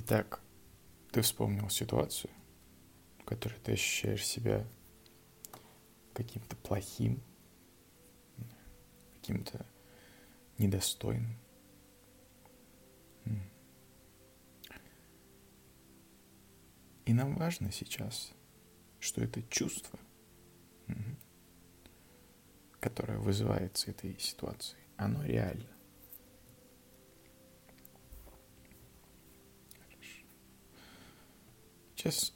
Итак, ты вспомнил ситуацию, в которой ты ощущаешь себя каким-то плохим, каким-то недостойным. И нам важно сейчас, что это чувство, которое вызывается этой ситуацией, оно реально. Сейчас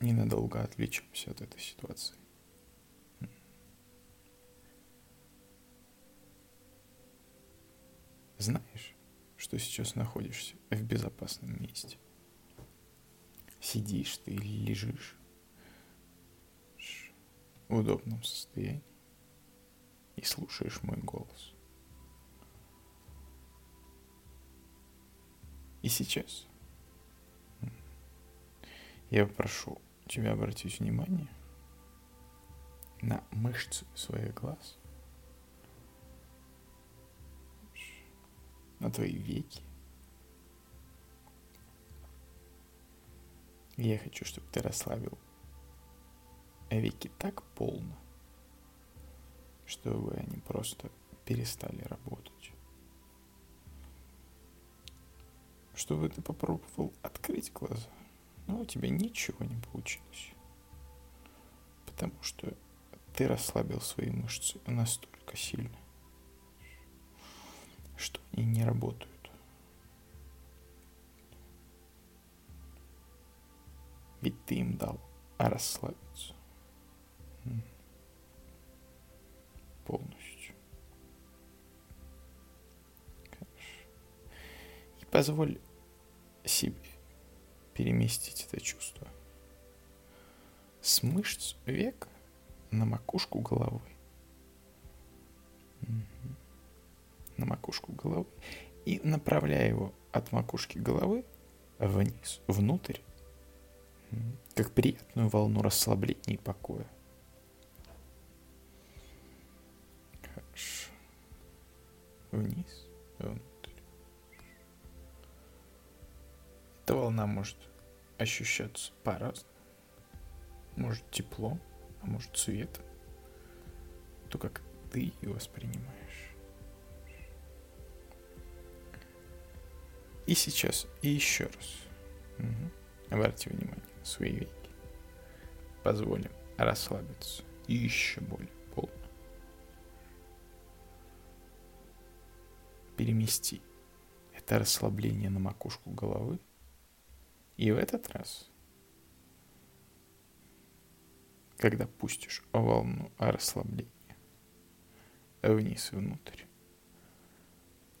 ненадолго отвлечемся от этой ситуации. Знаешь, что сейчас находишься в безопасном месте. Сидишь ты или лежишь в удобном состоянии и слушаешь мой голос. И сейчас я прошу тебя обратить внимание на мышцы своих глаз, на твои веки. я хочу, чтобы ты расслабил веки так полно, чтобы они просто перестали работать. Чтобы ты попробовал открыть глаза но у тебя ничего не получилось. Потому что ты расслабил свои мышцы настолько сильно, что они не работают. Ведь ты им дал расслабиться. Полностью. Хорошо. И позволь себе переместить это чувство. С мышц века на макушку головы. На макушку головы. И направляя его от макушки головы вниз, внутрь, как приятную волну расслабления и покоя. Хорошо. Вниз, внутрь. Эта волна может ощущаться по-разному. Может тепло, а может цвет. То, как ты ее воспринимаешь. И сейчас, и еще раз. Угу. Обратите внимание на свои веки. Позволим расслабиться еще более полно. Перемести это расслабление на макушку головы и в этот раз, когда пустишь волну расслабления вниз и внутрь,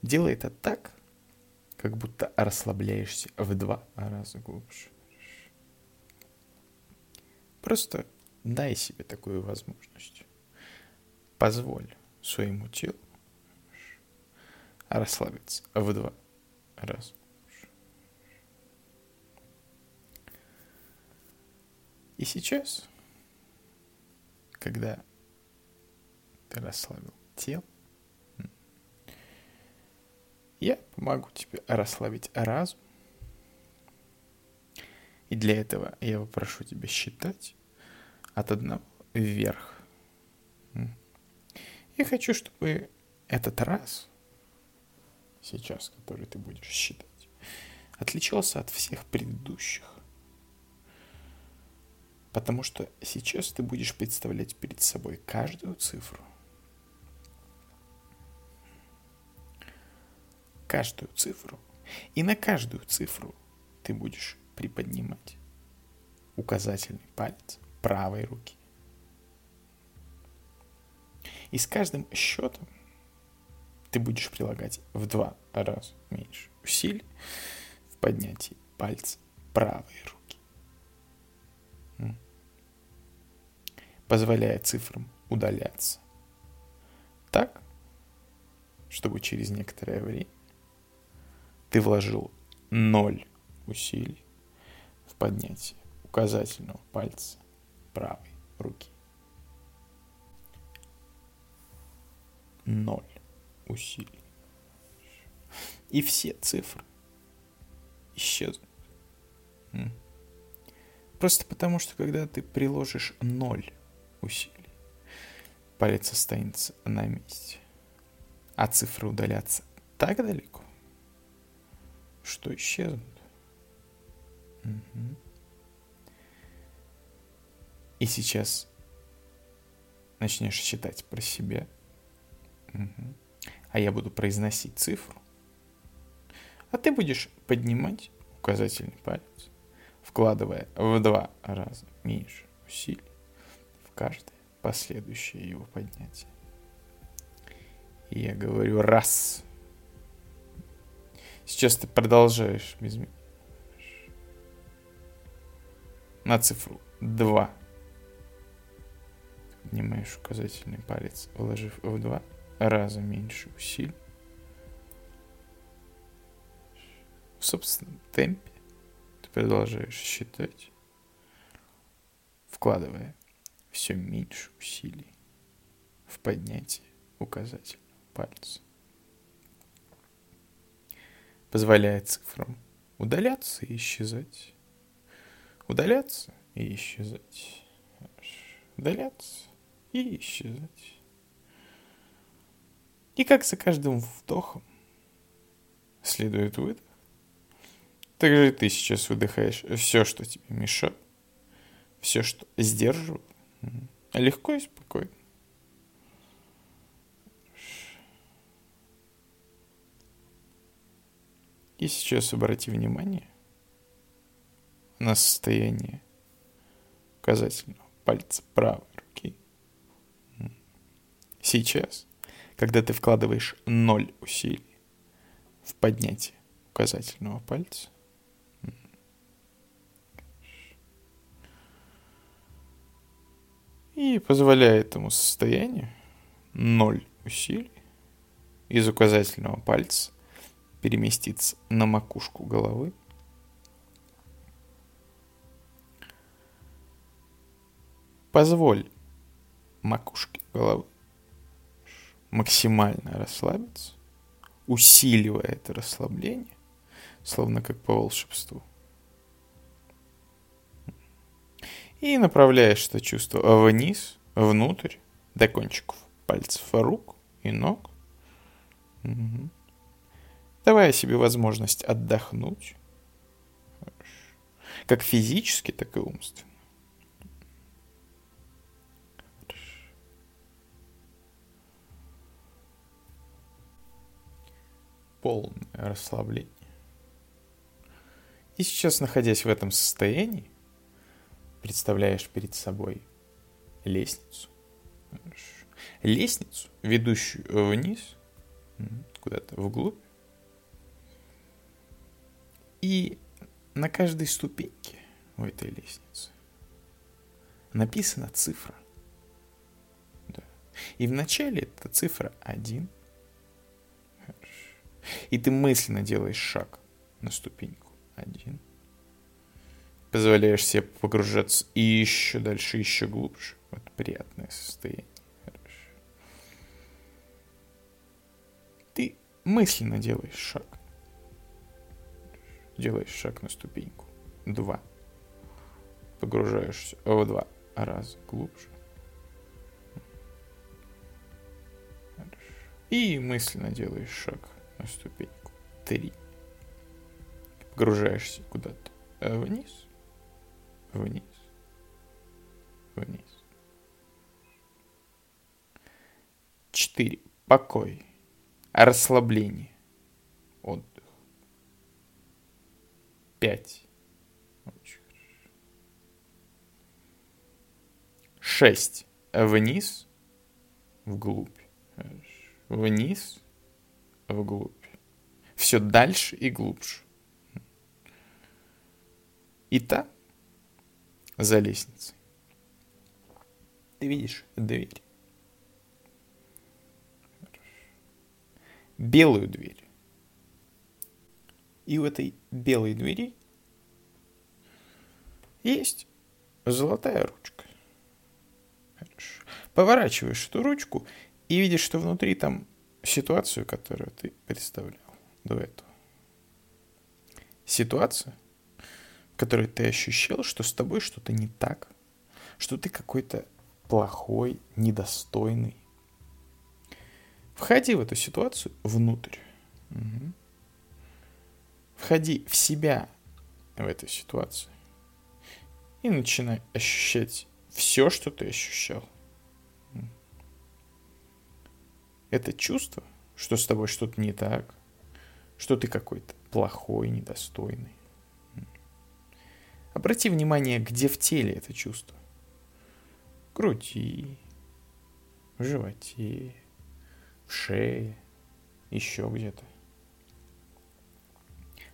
делай это так, как будто расслабляешься в два раза глубже. Просто дай себе такую возможность. Позволь своему телу расслабиться в два раза. И сейчас, когда ты расслабил тело, я помогу тебе расслабить разум. И для этого я попрошу тебя считать от одного вверх. Я хочу, чтобы этот раз, сейчас, который ты будешь считать, отличался от всех предыдущих. Потому что сейчас ты будешь представлять перед собой каждую цифру. Каждую цифру. И на каждую цифру ты будешь приподнимать указательный палец правой руки. И с каждым счетом ты будешь прилагать в два раза меньше усилий в поднятии пальца правой руки. Позволяя цифрам удаляться. Так, чтобы через некоторое время ты вложил ноль усилий в поднятие указательного пальца правой руки. Ноль усилий. И все цифры, исчезнут. Просто потому, что когда ты приложишь ноль усилий, палец останется на месте, а цифры удалятся так далеко, что исчезнут. Угу. И сейчас начнешь считать про себя, угу. а я буду произносить цифру, а ты будешь поднимать указательный палец, вкладывая в два раза меньше усилий каждое последующее его поднятие. И я говорю раз. Сейчас ты продолжаешь без меня. На цифру 2. Поднимаешь указательный палец, вложив в два раза меньше усилий. В собственном темпе ты продолжаешь считать, вкладывая все меньше усилий в поднятие указательного пальца. Позволяя цифрам удаляться и исчезать. Удаляться и исчезать. Удаляться и исчезать. И как за каждым вдохом следует выдох, так же ты сейчас выдыхаешь все, что тебе мешает, все, что сдерживает, легко и спокойно. И сейчас обрати внимание на состояние указательного пальца правой руки. Сейчас, когда ты вкладываешь ноль усилий в поднятие указательного пальца, и позволяя этому состоянию ноль усилий из указательного пальца переместиться на макушку головы Позволь макушке головы максимально расслабиться, усиливая это расслабление, словно как по волшебству. И направляешь это чувство вниз, внутрь, до кончиков пальцев рук и ног. Угу. Давая себе возможность отдохнуть, как физически, так и умственно. полное расслабление. И сейчас, находясь в этом состоянии, представляешь перед собой лестницу. Лестницу, ведущую вниз, куда-то вглубь. И на каждой ступеньке у этой лестницы написана цифра. Да. И вначале это цифра 1, и ты мысленно делаешь шаг на ступеньку. Один. Позволяешь себе погружаться и еще дальше, еще глубже. Вот приятное состояние. Хорошо. Ты мысленно делаешь шаг. Делаешь шаг на ступеньку. Два. Погружаешься в два раза глубже. И мысленно делаешь шаг на ступеньку. Три. Погружаешься куда-то вниз, вниз, вниз. Четыре. Покой. Расслабление. Отдых. Пять. Очень хорошо. Шесть. Вниз, вглубь. Вниз, вглубь. Все дальше и глубже. И там, за лестницей, ты видишь дверь. Белую дверь. И у этой белой двери есть золотая ручка. Хорошо. Поворачиваешь эту ручку и видишь, что внутри там ситуацию, которую ты представлял до этого. ситуация, которой ты ощущал, что с тобой что-то не так, что ты какой-то плохой, недостойный. Входи в эту ситуацию внутрь. Угу. Входи в себя в этой ситуации. И начинай ощущать все, что ты ощущал. Это чувство, что с тобой что-то не так, что ты какой-то плохой, недостойный. Обрати внимание, где в теле это чувство. Груди, в животе, в шее, еще где-то.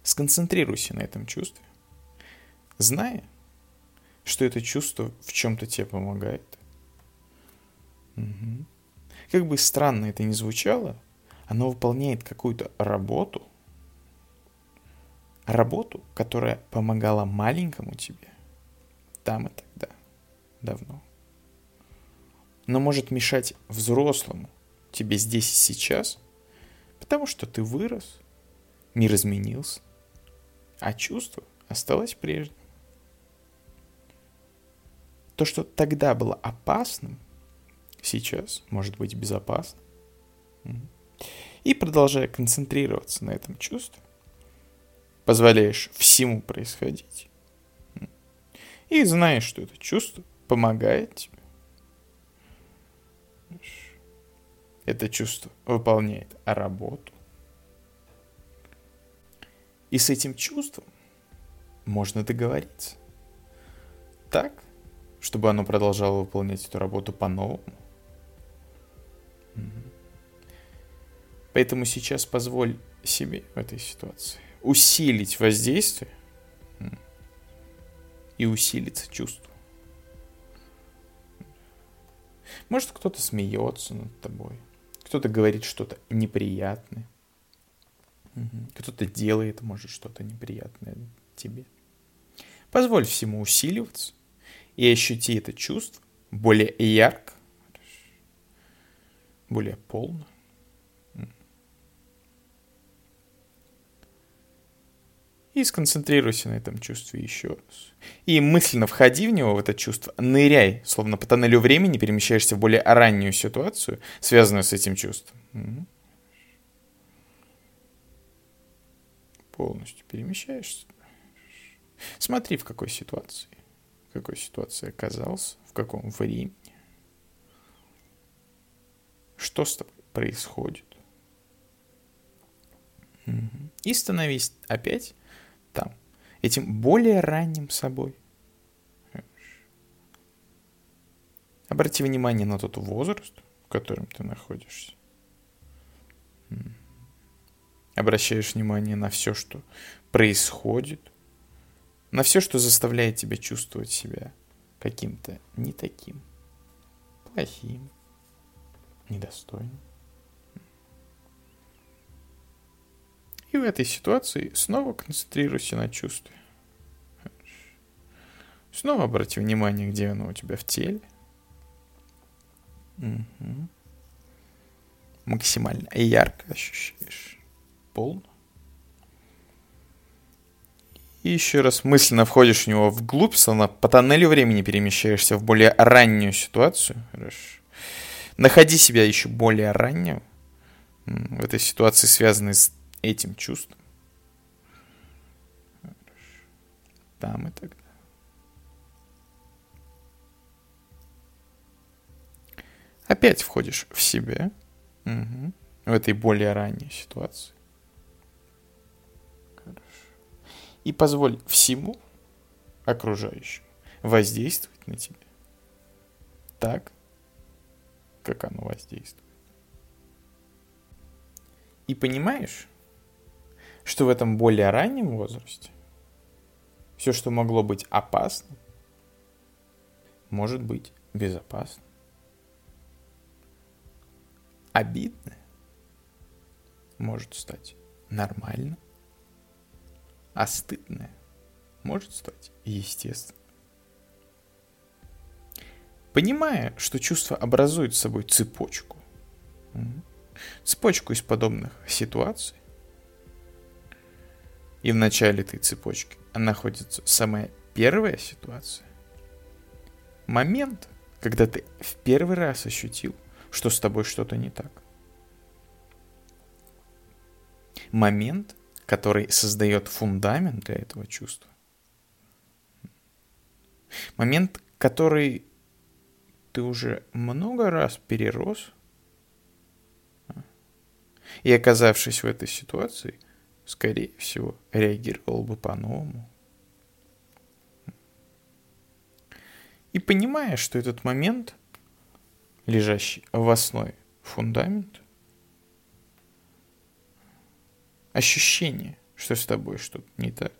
Сконцентрируйся на этом чувстве, зная, что это чувство в чем-то тебе помогает. Угу. Как бы странно это ни звучало, оно выполняет какую-то работу, работу, которая помогала маленькому тебе там и тогда, давно. Но может мешать взрослому тебе здесь и сейчас, потому что ты вырос, мир изменился, а чувство осталось прежним. То, что тогда было опасным, сейчас может быть безопасным. И продолжая концентрироваться на этом чувстве, позволяешь всему происходить. И знаешь, что это чувство помогает тебе. Это чувство выполняет работу. И с этим чувством можно договориться. Так, чтобы оно продолжало выполнять эту работу по-новому. Поэтому сейчас позволь себе в этой ситуации усилить воздействие и усилиться чувство. Может, кто-то смеется над тобой, кто-то говорит что-то неприятное, кто-то делает, может, что-то неприятное тебе. Позволь всему усиливаться и ощути это чувство более ярко, более полно. И сконцентрируйся на этом чувстве еще раз. И мысленно входи в него, в это чувство, ныряй, словно по тоннелю времени перемещаешься в более раннюю ситуацию, связанную с этим чувством. Полностью перемещаешься. Смотри, в какой ситуации. В какой ситуации оказался, в каком времени. Что с тобой происходит. И становись опять этим более ранним собой. Обрати внимание на тот возраст, в котором ты находишься. Обращаешь внимание на все, что происходит, на все, что заставляет тебя чувствовать себя каким-то не таким, плохим, недостойным. И в этой ситуации снова концентрируйся на чувстве. Снова обрати внимание, где оно у тебя в теле. Угу. Максимально ярко ощущаешь. Полно. И еще раз мысленно входишь в него вглубь, словно по тоннелю времени перемещаешься в более раннюю ситуацию. Хорошо. Находи себя еще более раннего в этой ситуации, связанной с этим чувством. Там и тогда. Опять входишь в себя угу, в этой более ранней ситуации. Хорошо. И позволь всему окружающему воздействовать на тебя так, как оно воздействует. И понимаешь, что в этом более раннем возрасте все, что могло быть опасным, может быть безопасным. Обидное может стать нормальным, а стыдное может стать естественным. Понимая, что чувство образует собой цепочку, цепочку из подобных ситуаций, и в начале этой цепочки находится самая первая ситуация. Момент, когда ты в первый раз ощутил, что с тобой что-то не так. Момент, который создает фундамент для этого чувства. Момент, который ты уже много раз перерос, и оказавшись в этой ситуации, скорее всего, реагировал бы по-новому. И понимая, что этот момент, лежащий в основе фундамента, ощущение, что с тобой что-то не так,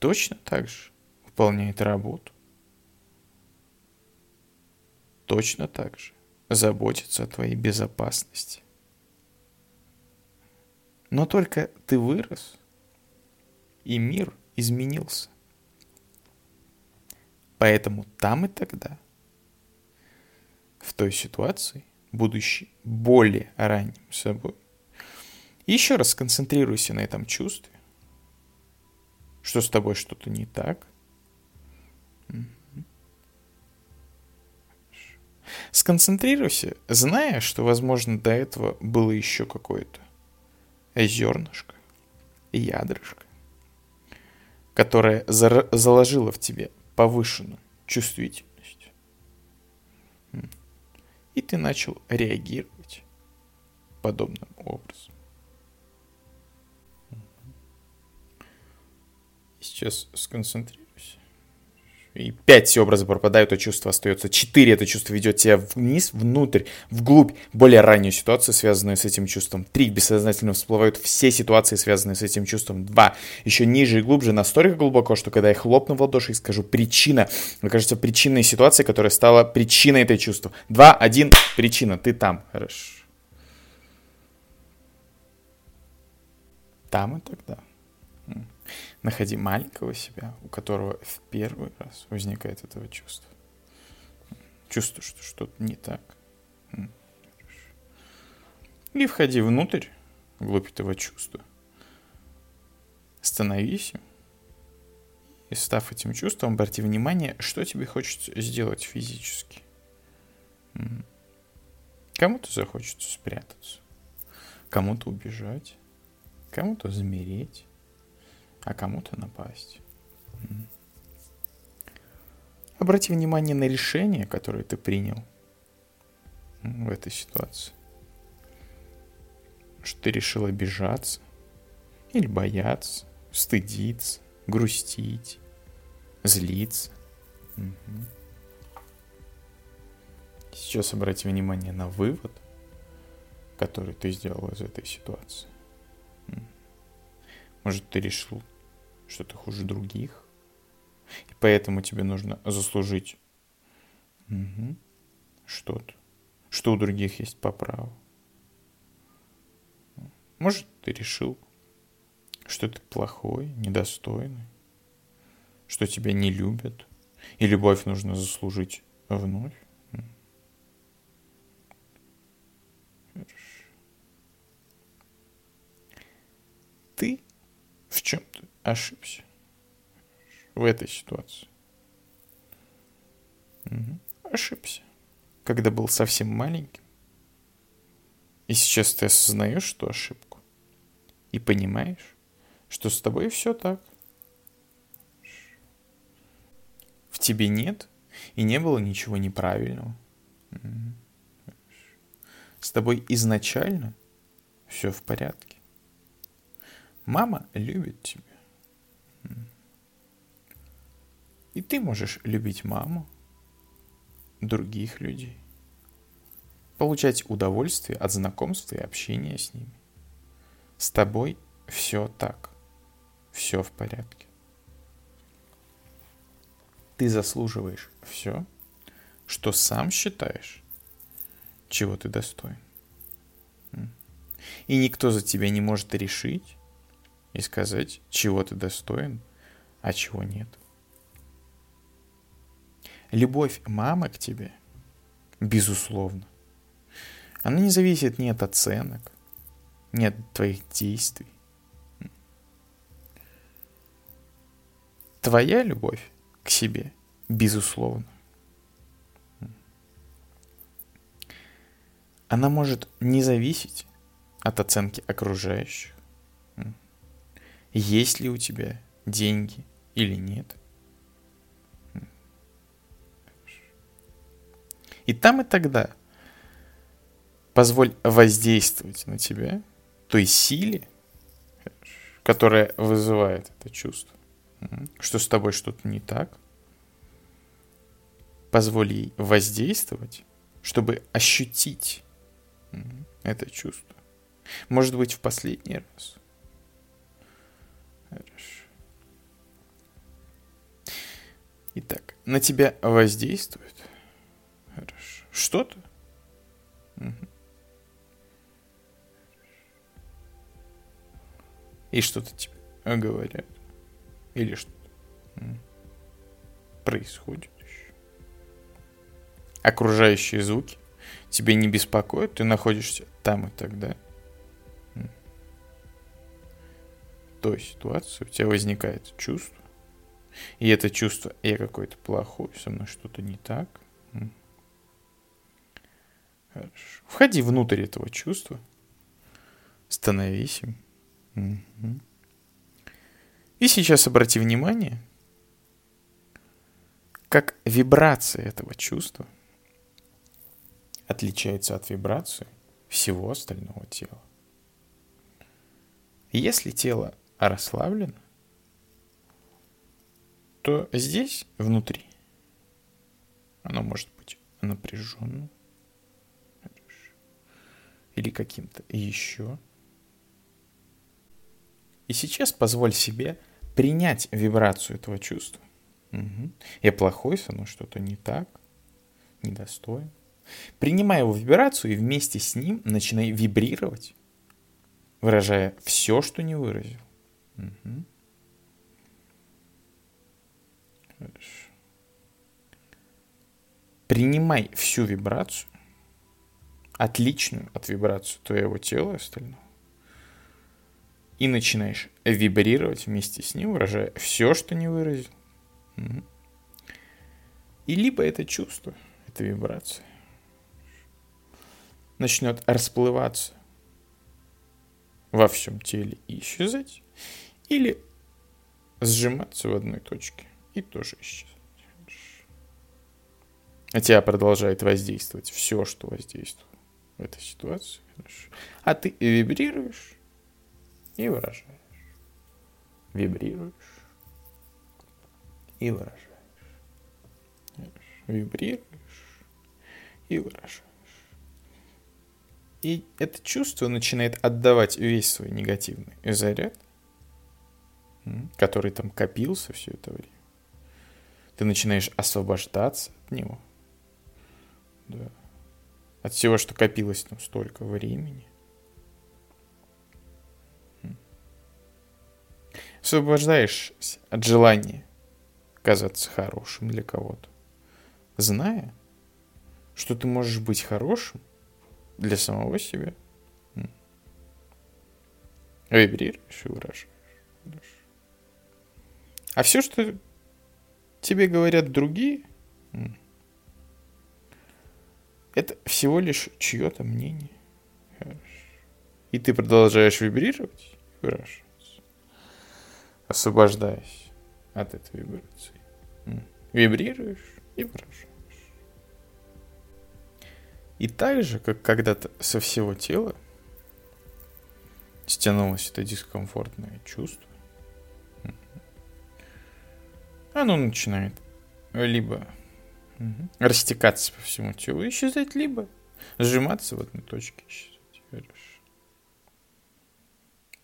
точно так же выполняет работу. Точно так же заботится о твоей безопасности. Но только ты вырос, и мир изменился. Поэтому там и тогда, в той ситуации, будучи более ранним собой, еще раз сконцентрируйся на этом чувстве, что с тобой что-то не так. Сконцентрируйся, зная, что, возможно, до этого было еще какое-то зернышко, ядрышко, которое заложило в тебе повышенную чувствительность. И ты начал реагировать подобным образом. Сейчас сконцентрируйся и 5 все образы пропадают, то чувство остается. 4 это чувство ведет тебя вниз, внутрь, вглубь, более раннюю ситуацию, связанную с этим чувством. 3 бессознательно всплывают все ситуации, связанные с этим чувством. 2 еще ниже и глубже, настолько глубоко, что когда я хлопну в ладоши и скажу причина, мне кажется, причинной ситуации, которая стала причиной этой чувства. 2, 1, причина, ты там. Хорошо. Там и тогда. Находи маленького себя, у которого в первый раз возникает этого чувства. Чувство, что что-то не так. И входи внутрь, вглубь этого чувства. Становись им. И став этим чувством, обрати внимание, что тебе хочется сделать физически. Кому-то захочется спрятаться, кому-то убежать, кому-то замереть, а кому-то напасть. Обрати внимание на решение, которое ты принял в этой ситуации. Что ты решил обижаться или бояться, стыдиться, грустить, злиться. Сейчас обрати внимание на вывод, который ты сделал из этой ситуации. Может, ты решил что ты хуже других. И поэтому тебе нужно заслужить угу. что-то, что у других есть по праву. Может, ты решил, что ты плохой, недостойный, что тебя не любят, и любовь нужно заслужить вновь. Ты в чем-то ошибся в этой ситуации. Угу. Ошибся, когда был совсем маленьким. И сейчас ты осознаешь, что ошибку. И понимаешь, что с тобой все так. В тебе нет и не было ничего неправильного. С тобой изначально все в порядке. Мама любит тебя. И ты можешь любить маму, других людей, получать удовольствие от знакомства и общения с ними. С тобой все так, все в порядке. Ты заслуживаешь все, что сам считаешь, чего ты достоин. И никто за тебя не может решить и сказать, чего ты достоин, а чего нет любовь мамы к тебе, безусловно, она не зависит ни от оценок, ни от твоих действий. Твоя любовь к себе, безусловно, она может не зависеть от оценки окружающих. Есть ли у тебя деньги или нет – И там и тогда позволь воздействовать на тебя той силе, которая вызывает это чувство, что с тобой что-то не так. Позволь ей воздействовать, чтобы ощутить это чувство. Может быть, в последний раз. Итак, на тебя воздействует. Хорошо. Что-то. Угу. И что-то тебе говорят. Или что-то происходит еще. Окружающие звуки тебя не беспокоят, ты находишься там и тогда. Той ситуации у тебя возникает чувство, и это чувство, я какой-то плохой, со мной что-то не так. Входи внутрь этого чувства, становись им. Угу. И сейчас обрати внимание, как вибрация этого чувства отличается от вибрации всего остального тела. Если тело расслаблено, то здесь, внутри, оно может быть напряженным или каким-то еще. И сейчас позволь себе принять вибрацию этого чувства. Угу. Я плохой, со мной что-то не так, недостоин. Принимай его вибрацию и вместе с ним начинай вибрировать, выражая все, что не выразил. Угу. Хорошо. Принимай всю вибрацию, отличную от вибрации твоего тела и остального, и начинаешь вибрировать вместе с ним, выражая все, что не выразил. И либо это чувство, это вибрация, начнет расплываться во всем теле и исчезать, или сжиматься в одной точке и тоже исчезнуть. А тебя продолжает воздействовать все, что воздействует в этой ситуации. А ты вибрируешь и выражаешь. Вибрируешь и выражаешь. Вибрируешь и выражаешь. И это чувство начинает отдавать весь свой негативный заряд, который там копился все это время. Ты начинаешь освобождаться от него. Да. От всего, что копилось там столько времени. Освобождаешься от желания казаться хорошим для кого-то. Зная, что ты можешь быть хорошим для самого себя. Вибрируешь и выражаешь. А все, что тебе говорят другие, это всего лишь чье-то мнение. И ты продолжаешь вибрировать выражаться, освобождаясь от этой вибрации. Вибрируешь и выражаешь. И так же, как когда-то со всего тела стянулось это дискомфортное чувство, оно начинает либо растекаться по всему телу, исчезать, либо сжиматься в одной точке, исчезать.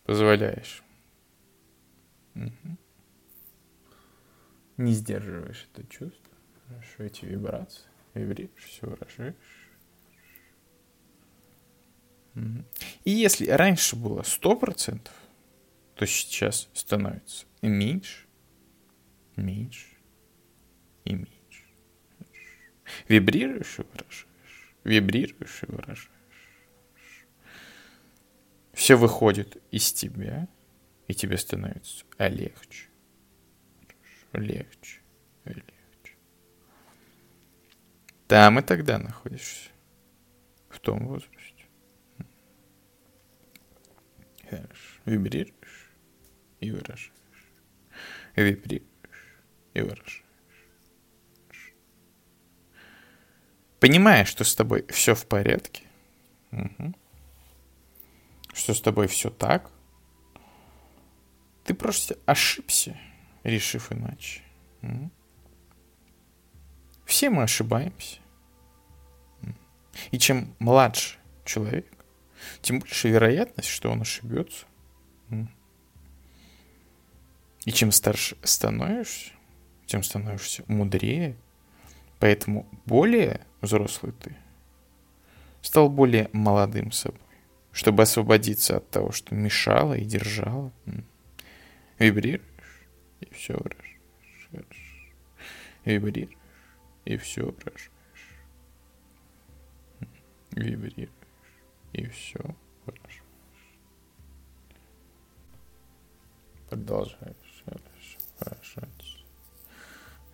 Позволяешь. Угу. Не сдерживаешь это чувство. Хорошо, эти вибрации. Вибрируешь, все выражаешь. И если раньше было 100%, то сейчас становится меньше, меньше и меньше. Вибрируешь и выражаешь. Вибрируешь и выражаешь. Все выходит из тебя, и тебе становится легче. легче легче. Там и тогда находишься. В том возрасте. Хорошо. Вибрируешь и выражаешь. Вибрируешь и выражаешь. Понимая, что с тобой все в порядке, угу. что с тобой все так, ты просто ошибся, решив иначе. Угу. Все мы ошибаемся. И чем младше человек, тем больше вероятность, что он ошибется. И чем старше становишься, тем становишься мудрее. Поэтому более взрослый ты стал более молодым собой, чтобы освободиться от того, что мешало и держало. Вибрируешь, и все выражаешь. Вибрируешь, и все выражаешь. Вибрируешь, и все выражаешь. Продолжаешь выражать,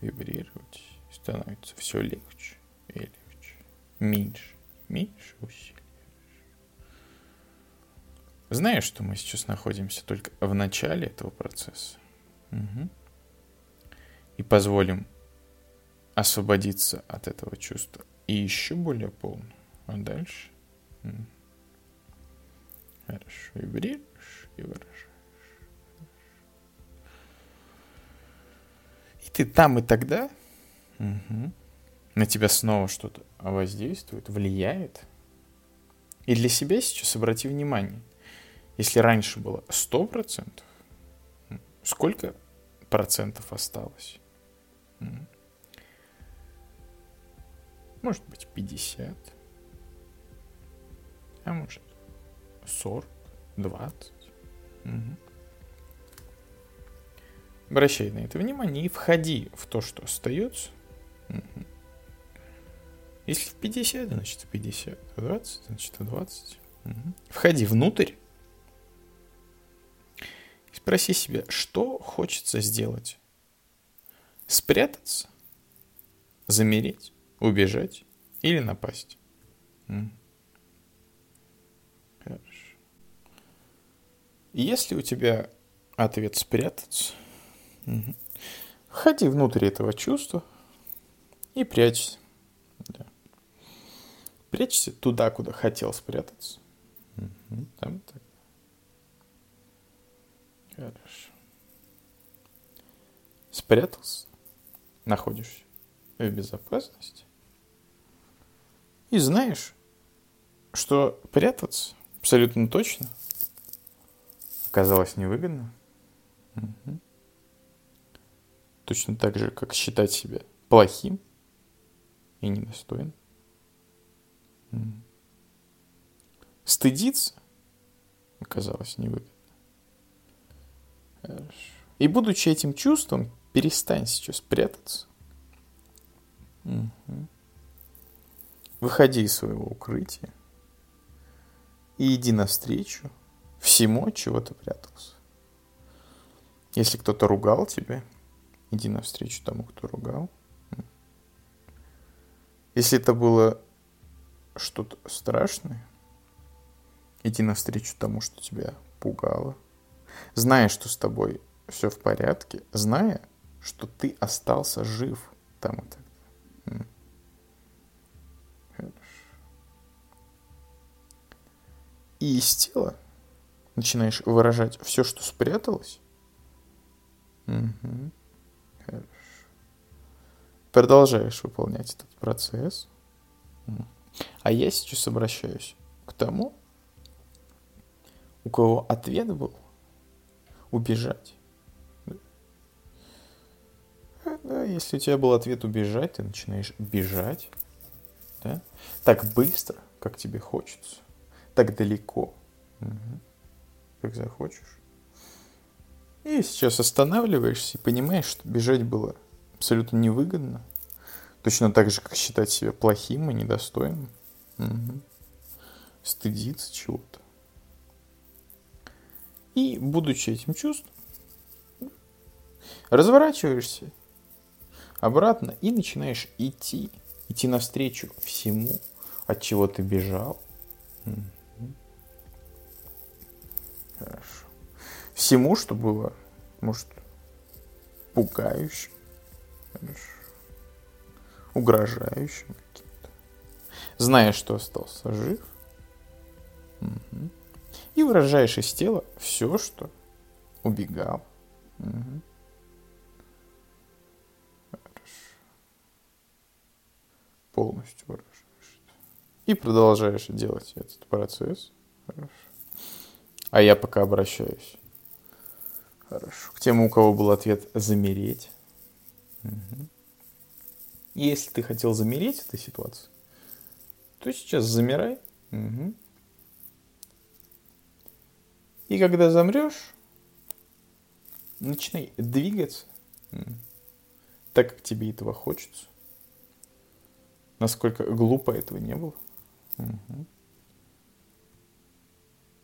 вибрировать, становится все легче и легче. Меньше, меньше усилий. Знаешь, что мы сейчас находимся только в начале этого процесса? Угу. И позволим освободиться от этого чувства и еще более полно. А дальше? Хорошо. Вибрируешь и выражаешь. Ты там и тогда угу. на тебя снова что-то воздействует, влияет. И для себя сейчас обрати внимание – если раньше было 100%, сколько процентов осталось? Может быть 50, а может 40, 20. Угу. Обращай на это внимание и входи в то, что остается. Угу. Если в 50, значит в 50, в 20, значит в 20. Угу. Входи внутрь Спроси себя, что хочется сделать? Спрятаться? Замереть? Убежать? Или напасть? Хорошо. Если у тебя ответ спрятаться, угу. входи внутрь этого чувства и прячься. Да. Прячься туда, куда хотел спрятаться. Угу. Там так. Хорошо. Спрятался, находишься в безопасности. И знаешь, что прятаться абсолютно точно оказалось невыгодно. Угу. Точно так же, как считать себя плохим и недостойным. Стыдиться оказалось невыгодно. И будучи этим чувством, перестань сейчас прятаться. Угу. Выходи из своего укрытия и иди навстречу всему, от чего ты прятался. Если кто-то ругал тебя, иди навстречу тому, кто ругал. Если это было что-то страшное, иди навстречу тому, что тебя пугало – зная, что с тобой все в порядке, зная, что ты остался жив там и тогда. Хорошо. И из тела начинаешь выражать все, что спряталось. Угу. Хорошо. Продолжаешь выполнять этот процесс. А я сейчас обращаюсь к тому, у кого ответ был – убежать. Да, если у тебя был ответ убежать, ты начинаешь бежать. Да? Так быстро, как тебе хочется. Так далеко. Угу. Как захочешь. И сейчас останавливаешься и понимаешь, что бежать было абсолютно невыгодно. Точно так же, как считать себя плохим и недостойным. Угу. Стыдиться чего-то. И, будучи этим чувством, Разворачиваешься обратно и начинаешь идти. Идти навстречу всему, от чего ты бежал. Хорошо. Всему, что было, может, пугающим. Угрожающим каким-то. Зная, что остался жив. Угу. И выражаешь из тела все, что убегал. Угу. полностью выражаешь. И продолжаешь делать этот процесс. Хорошо. А я пока обращаюсь. Хорошо. К тем, у кого был ответ «замереть». Угу. Если ты хотел замереть этой ситуации, то сейчас замирай. Угу. И когда замрешь, начинай двигаться так, как тебе этого хочется. Насколько глупо этого не было. Угу.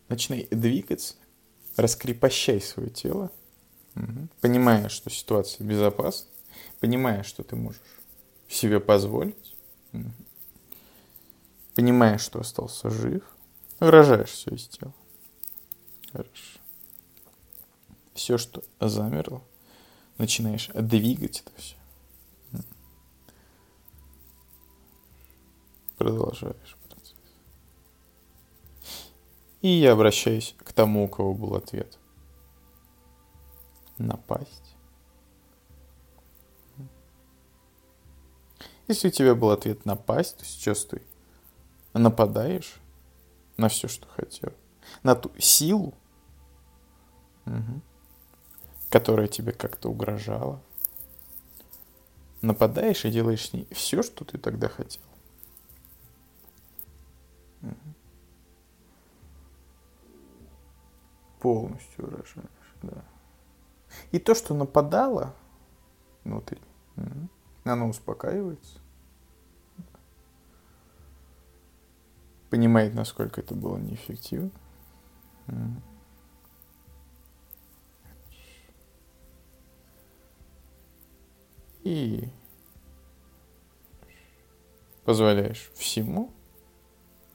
Начинай двигаться, раскрепощай свое тело, понимая, что ситуация безопасна, понимая, что ты можешь себе позволить, понимая, что остался жив, выражаешь все из тела. Хорошо. Все, что замерло, начинаешь двигать это все. Продолжаешь. И я обращаюсь к тому, у кого был ответ. Напасть. Если у тебя был ответ напасть, то сейчас ты нападаешь на все, что хотел. На ту силу, угу, которая тебе как-то угрожала. Нападаешь и делаешь с ней все, что ты тогда хотел. Полностью выражаешь, да. И то, что нападало внутри, оно успокаивается. Понимает, насколько это было неэффективно. И позволяешь всему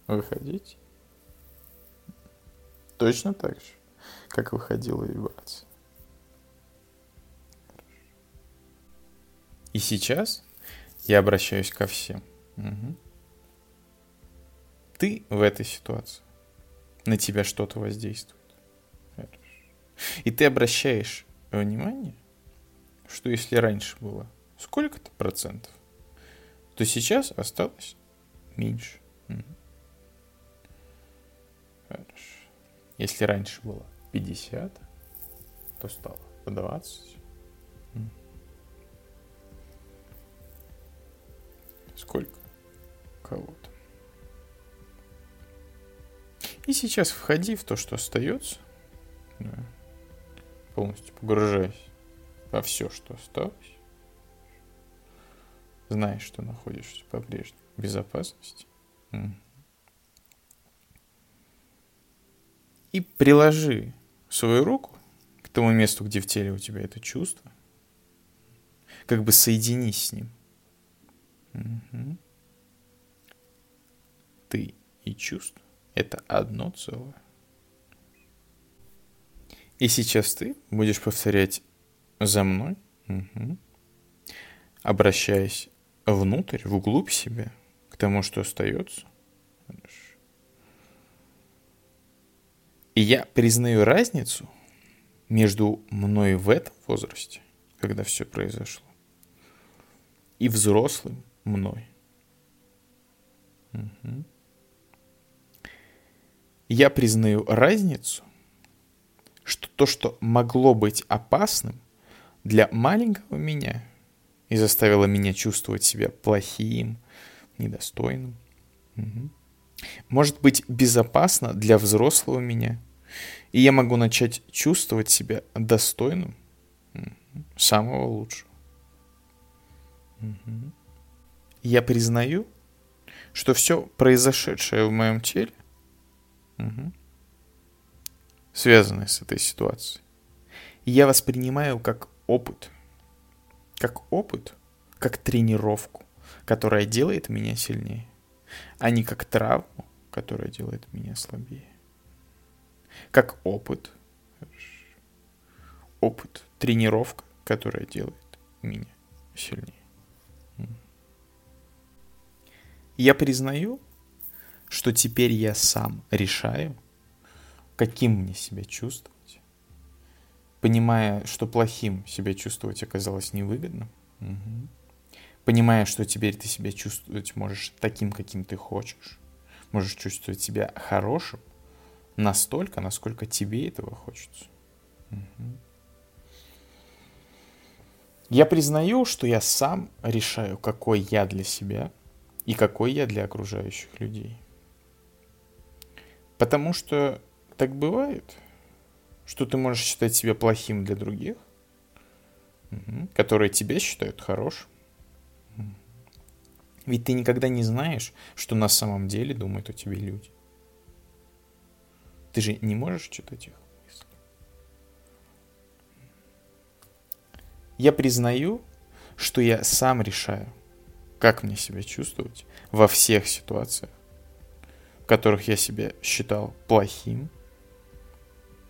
выходить точно так же, как выходила вибрация. И сейчас я обращаюсь ко всем. Угу. Ты в этой ситуации. На тебя что-то воздействует. И ты обращаешь внимание, что если раньше было сколько-то процентов, то сейчас осталось меньше. Угу. Если раньше было 50, то стало 20. Сколько? Кого-то. И сейчас входи в то, что остается. Да. Полностью погружаясь во все, что осталось. Знаешь, что находишься по-прежнему в безопасности. И приложи свою руку к тому месту, где в теле у тебя это чувство. Как бы соединись с ним. Угу. Ты и чувство — это одно целое. И сейчас ты будешь повторять за мной, угу. обращаясь внутрь, вглубь себя, к тому, что остается. Хорошо. И я признаю разницу между мной в этом возрасте, когда все произошло, и взрослым мной. Угу. Я признаю разницу, что то, что могло быть опасным для маленького меня и заставило меня чувствовать себя плохим, недостойным, угу может быть безопасно для взрослого меня, и я могу начать чувствовать себя достойным самого лучшего. Я признаю, что все произошедшее в моем теле, связанное с этой ситуацией, я воспринимаю как опыт. Как опыт, как тренировку, которая делает меня сильнее, а не как травму, которая делает меня слабее. Как опыт, опыт, тренировка, которая делает меня сильнее. Я признаю, что теперь я сам решаю, каким мне себя чувствовать, понимая, что плохим себя чувствовать оказалось невыгодно, угу. Понимая, что теперь ты себя чувствовать можешь таким, каким ты хочешь, можешь чувствовать себя хорошим настолько, насколько тебе этого хочется. Угу. Я признаю, что я сам решаю, какой я для себя и какой я для окружающих людей. Потому что так бывает, что ты можешь считать себя плохим для других, которые тебя считают хорошим. Ведь ты никогда не знаешь, что на самом деле думают о тебе люди. Ты же не можешь читать их мысли. Я признаю, что я сам решаю, как мне себя чувствовать во всех ситуациях, в которых я себя считал плохим,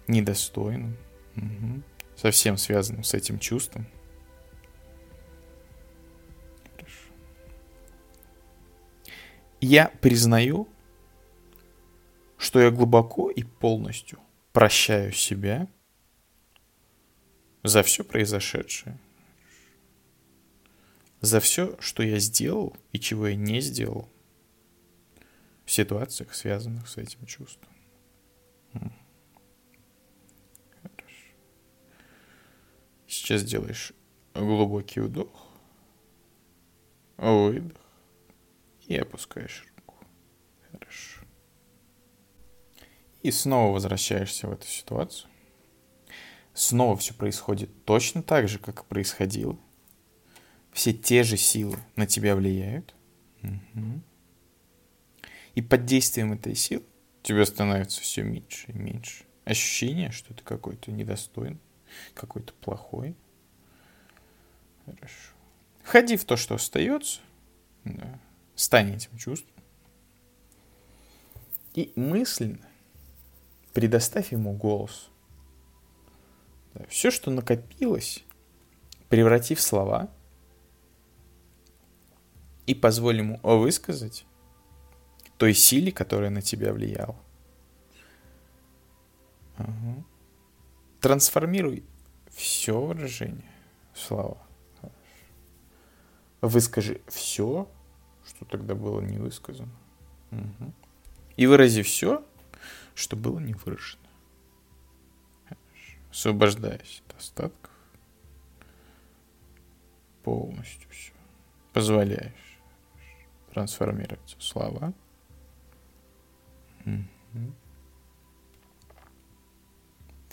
недостойным, угу. совсем связанным с этим чувством. Я признаю, что я глубоко и полностью прощаю себя за все произошедшее, за все, что я сделал и чего я не сделал в ситуациях, связанных с этим чувством. Сейчас делаешь глубокий вдох, выдох и опускаешь руку. Хорошо. И снова возвращаешься в эту ситуацию. Снова все происходит точно так же, как и происходило. Все те же силы на тебя влияют. Угу. И под действием этой силы тебе становится все меньше и меньше. Ощущение, что ты какой-то недостойный какой-то плохой. Хорошо. Ходи в то, что остается. Да. Стань этим чувством. И мысленно предоставь ему голос. Все, что накопилось, преврати в слова и позволь ему высказать той силе, которая на тебя влияла. Ага. Трансформируй все выражение в слова. Выскажи все, что тогда было не высказано. Угу. И вырази все, что было не выражено. Освобождаясь от остатков. Полностью все. Позволяешь трансформировать слова. Угу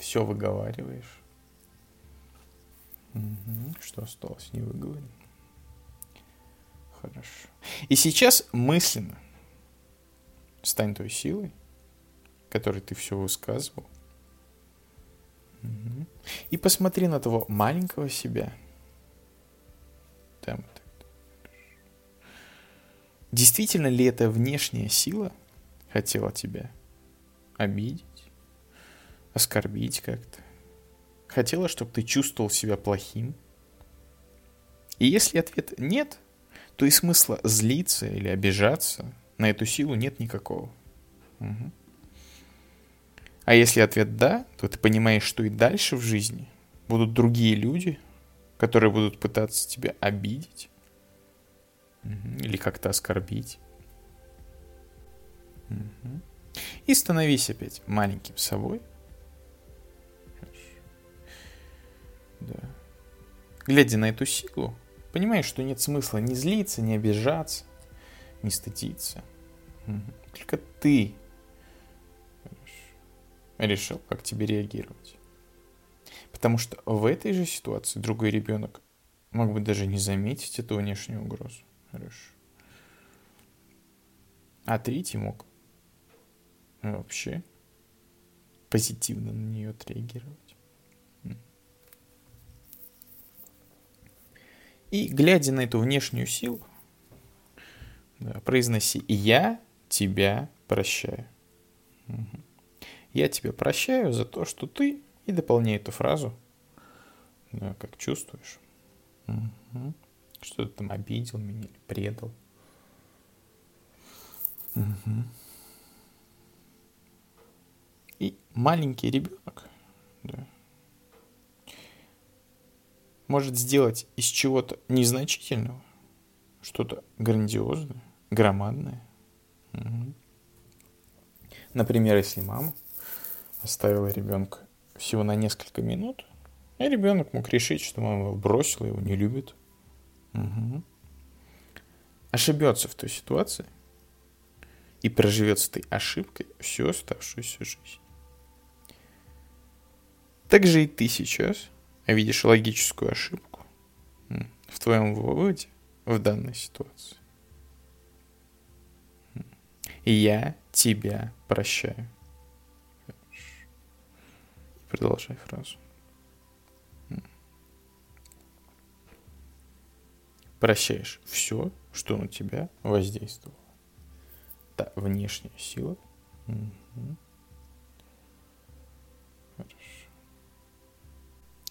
все выговариваешь. Угу. Что осталось не выговорено. Хорошо. И сейчас мысленно стань той силой, которой ты все высказывал. Угу. И посмотри на того маленького себя. Там. Действительно ли эта внешняя сила хотела тебя обидеть? оскорбить как-то. Хотела, чтобы ты чувствовал себя плохим. И если ответ нет, то и смысла злиться или обижаться на эту силу нет никакого. Угу. А если ответ да, то ты понимаешь, что и дальше в жизни будут другие люди, которые будут пытаться тебя обидеть или как-то оскорбить. И становись опять маленьким собой – Да. Глядя на эту силу, понимаешь, что нет смысла ни злиться, ни обижаться, ни стыдиться. Только ты решил, как тебе реагировать. Потому что в этой же ситуации другой ребенок мог бы даже не заметить эту внешнюю угрозу. Хорошо. А третий мог вообще позитивно на нее отреагировать. И, глядя на эту внешнюю силу, да, произноси «Я тебя прощаю». «Я тебя прощаю за то, что ты...» И дополняй эту фразу, да, как чувствуешь. Что ты там обидел меня или предал. И маленький ребенок да, может сделать из чего-то незначительного что-то грандиозное, громадное. Угу. Например, если мама оставила ребенка всего на несколько минут, и ребенок мог решить, что мама его бросила, его не любит. Угу. Ошибется в той ситуации и проживет с этой ошибкой всю оставшуюся жизнь. Так же и ты сейчас видишь логическую ошибку в твоем выводе в данной ситуации. Я тебя прощаю. Продолжай фразу. Прощаешь все, что на тебя воздействовало. Да, внешняя сила. Угу.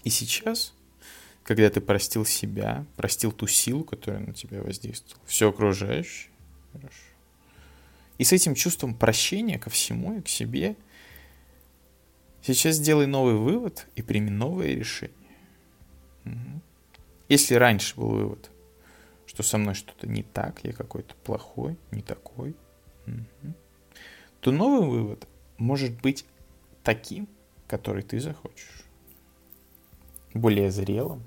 И сейчас, когда ты простил себя, простил ту силу, которая на тебя воздействовала, все окружающее, хорошо. И с этим чувством прощения ко всему и к себе – Сейчас сделай новый вывод и прими новое решение. Угу. Если раньше был вывод, что со мной что-то не так, я какой-то плохой, не такой, угу, то новый вывод может быть таким, который ты захочешь. Более зрелым,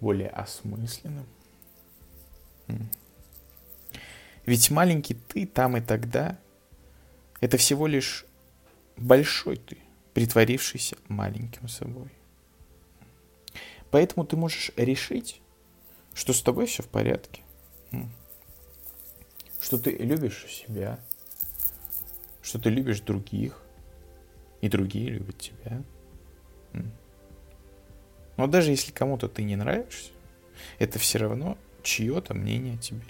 более осмысленным. Ведь маленький ты там и тогда — это всего лишь большой ты, притворившийся маленьким собой. Поэтому ты можешь решить, что с тобой все в порядке, что ты любишь себя, что ты любишь других, и другие любят тебя. Но даже если кому-то ты не нравишься, это все равно чье-то мнение о тебе.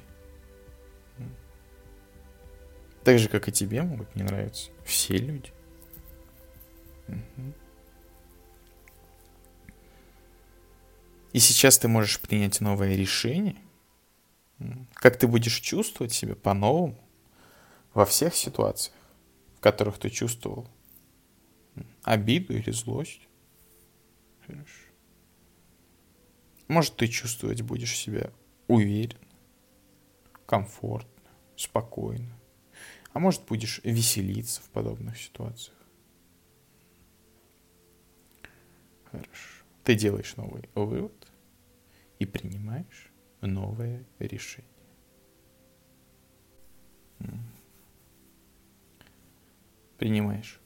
Так же, как и тебе могут не нравиться все люди. И сейчас ты можешь принять новое решение, как ты будешь чувствовать себя по-новому во всех ситуациях, в которых ты чувствовал обиду или злость. Хорошо. Может, ты чувствовать будешь себя уверенно, комфортно, спокойно. А может, будешь веселиться в подобных ситуациях. Хорошо. Ты делаешь новый вывод и принимаешь новое решение. Принимаешь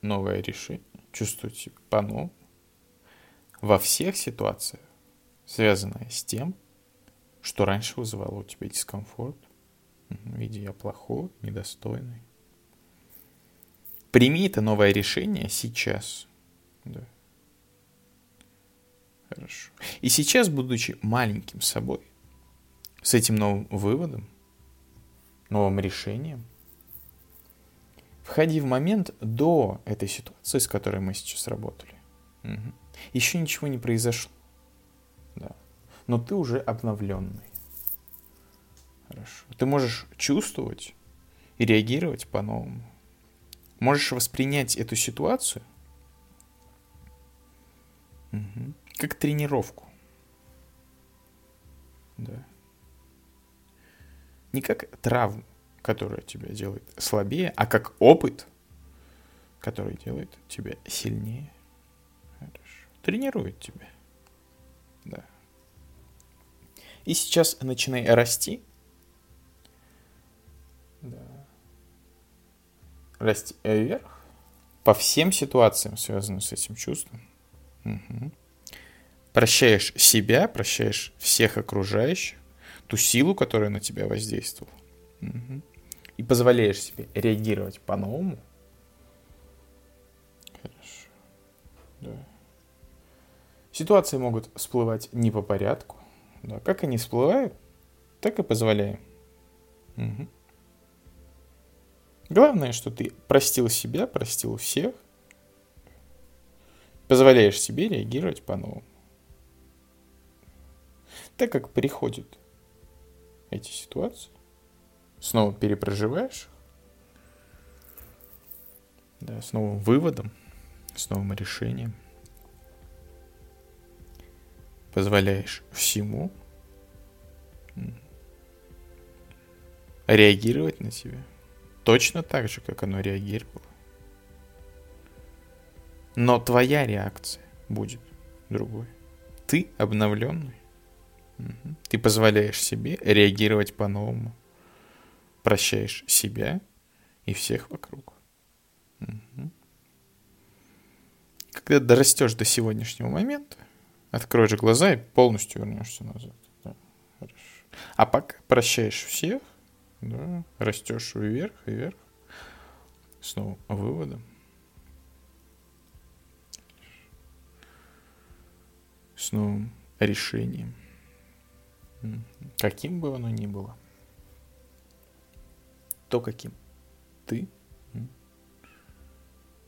новое решение, чувствуешь себя по-новому во всех ситуациях, связанное с тем, что раньше вызывало у тебя дискомфорт, в виде я плохой, недостойный. Прими это новое решение сейчас. Да. Хорошо. И сейчас, будучи маленьким собой, с этим новым выводом, новым решением, входи в момент до этой ситуации, с которой мы сейчас работали. Угу. Еще ничего не произошло. Но ты уже обновленный. Хорошо. Ты можешь чувствовать и реагировать по-новому. Можешь воспринять эту ситуацию угу как тренировку. Да. Не как травму, которая тебя делает слабее, а как опыт, который делает тебя сильнее. Хорошо. Тренирует тебя. И сейчас начинай расти. Да. Расти вверх по всем ситуациям, связанным с этим чувством. Угу прощаешь себя, прощаешь всех окружающих, ту силу, которая на тебя воздействовала. Угу. И позволяешь себе реагировать по-новому. Хорошо. Да. Ситуации могут всплывать не по порядку. Да, как они всплывают, так и позволяем. Угу. Главное, что ты простил себя, простил всех, позволяешь себе реагировать по-новому. Так как приходят эти ситуации, снова перепроживаешь да, с новым выводом, с новым решением, позволяешь всему реагировать на тебя точно так же, как оно реагировало. Но твоя реакция будет другой. Ты обновленный. Ты позволяешь себе реагировать по-новому. Прощаешь себя и всех вокруг. Когда дорастешь до сегодняшнего момента, откроешь глаза и полностью вернешься назад. Да, а пока прощаешь всех, да, растешь вверх и вверх, снова выводом. С новым решением. Каким бы оно ни было. То, каким ты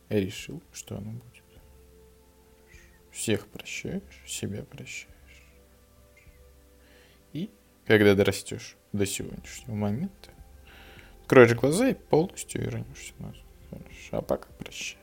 решил, что оно будет. Всех прощаешь, себя прощаешь. И когда дорастешь до сегодняшнего момента, откроешь глаза и полностью вернешься назад. А пока прощаешь.